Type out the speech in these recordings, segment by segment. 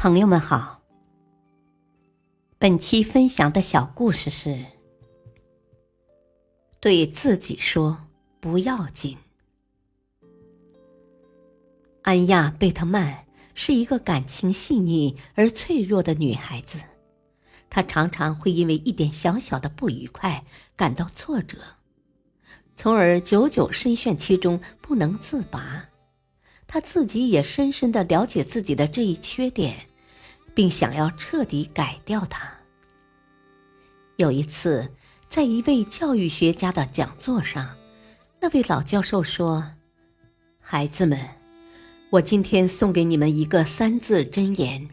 朋友们好，本期分享的小故事是：对自己说不要紧。安亚贝特曼是一个感情细腻而脆弱的女孩子，她常常会因为一点小小的不愉快感到挫折，从而久久深陷其中不能自拔。他自己也深深的了解自己的这一缺点。并想要彻底改掉它。有一次，在一位教育学家的讲座上，那位老教授说：“孩子们，我今天送给你们一个三字真言。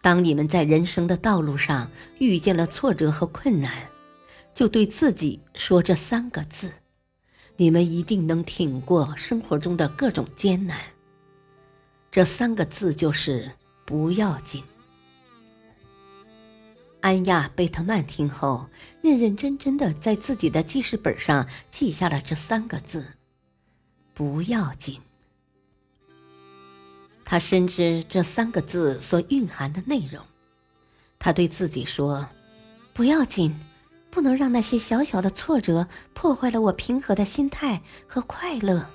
当你们在人生的道路上遇见了挫折和困难，就对自己说这三个字，你们一定能挺过生活中的各种艰难。这三个字就是。”不要紧。安亚贝特曼听后，认认真真的在自己的记事本上记下了这三个字：“不要紧。”他深知这三个字所蕴含的内容，他对自己说：“不要紧，不能让那些小小的挫折破坏了我平和的心态和快乐。”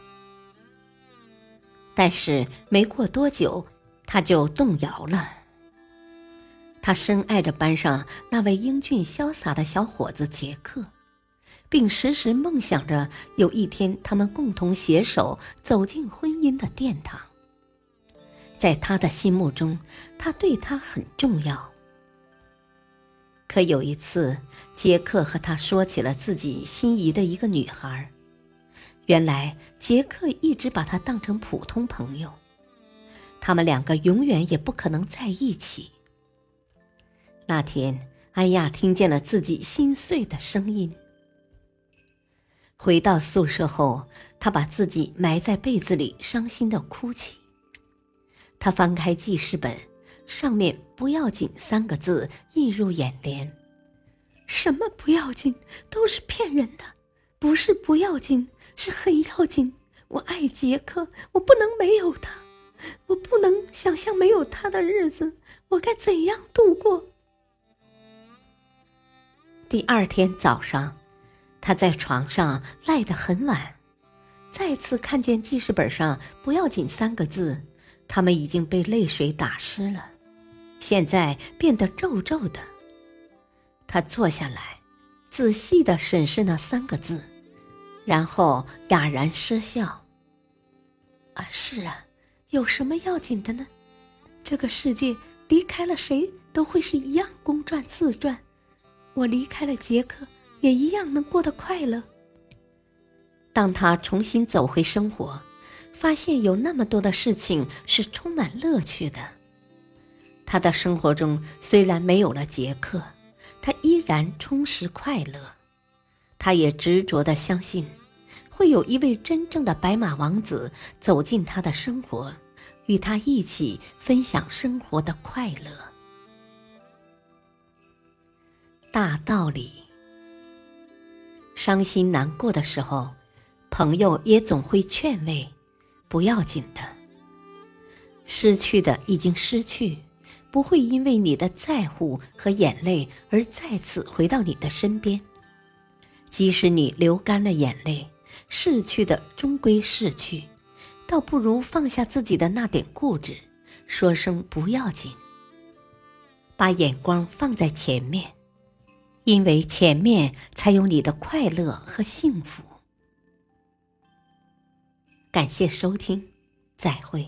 但是没过多久。他就动摇了。他深爱着班上那位英俊潇洒的小伙子杰克，并时时梦想着有一天他们共同携手走进婚姻的殿堂。在他的心目中，他对他很重要。可有一次，杰克和他说起了自己心仪的一个女孩。原来，杰克一直把她当成普通朋友。他们两个永远也不可能在一起。那天，安亚听见了自己心碎的声音。回到宿舍后，他把自己埋在被子里，伤心的哭泣。他翻开记事本，上面“不要紧”三个字映入眼帘。什么不要紧，都是骗人的，不是不要紧，是很要紧。我爱杰克，我不能没有他。我不能想象没有他的日子，我该怎样度过？第二天早上，他在床上赖得很晚，再次看见记事本上“不要紧”三个字，他们已经被泪水打湿了，现在变得皱皱的。他坐下来，仔细的审视那三个字，然后哑然失笑。啊，是啊。有什么要紧的呢？这个世界离开了谁都会是一样公转自转，我离开了杰克也一样能过得快乐。当他重新走回生活，发现有那么多的事情是充满乐趣的。他的生活中虽然没有了杰克，他依然充实快乐。他也执着的相信，会有一位真正的白马王子走进他的生活。与他一起分享生活的快乐。大道理。伤心难过的时候，朋友也总会劝慰：“不要紧的，失去的已经失去，不会因为你的在乎和眼泪而再次回到你的身边。即使你流干了眼泪，逝去的终归逝去。”倒不如放下自己的那点固执，说声不要紧。把眼光放在前面，因为前面才有你的快乐和幸福。感谢收听，再会。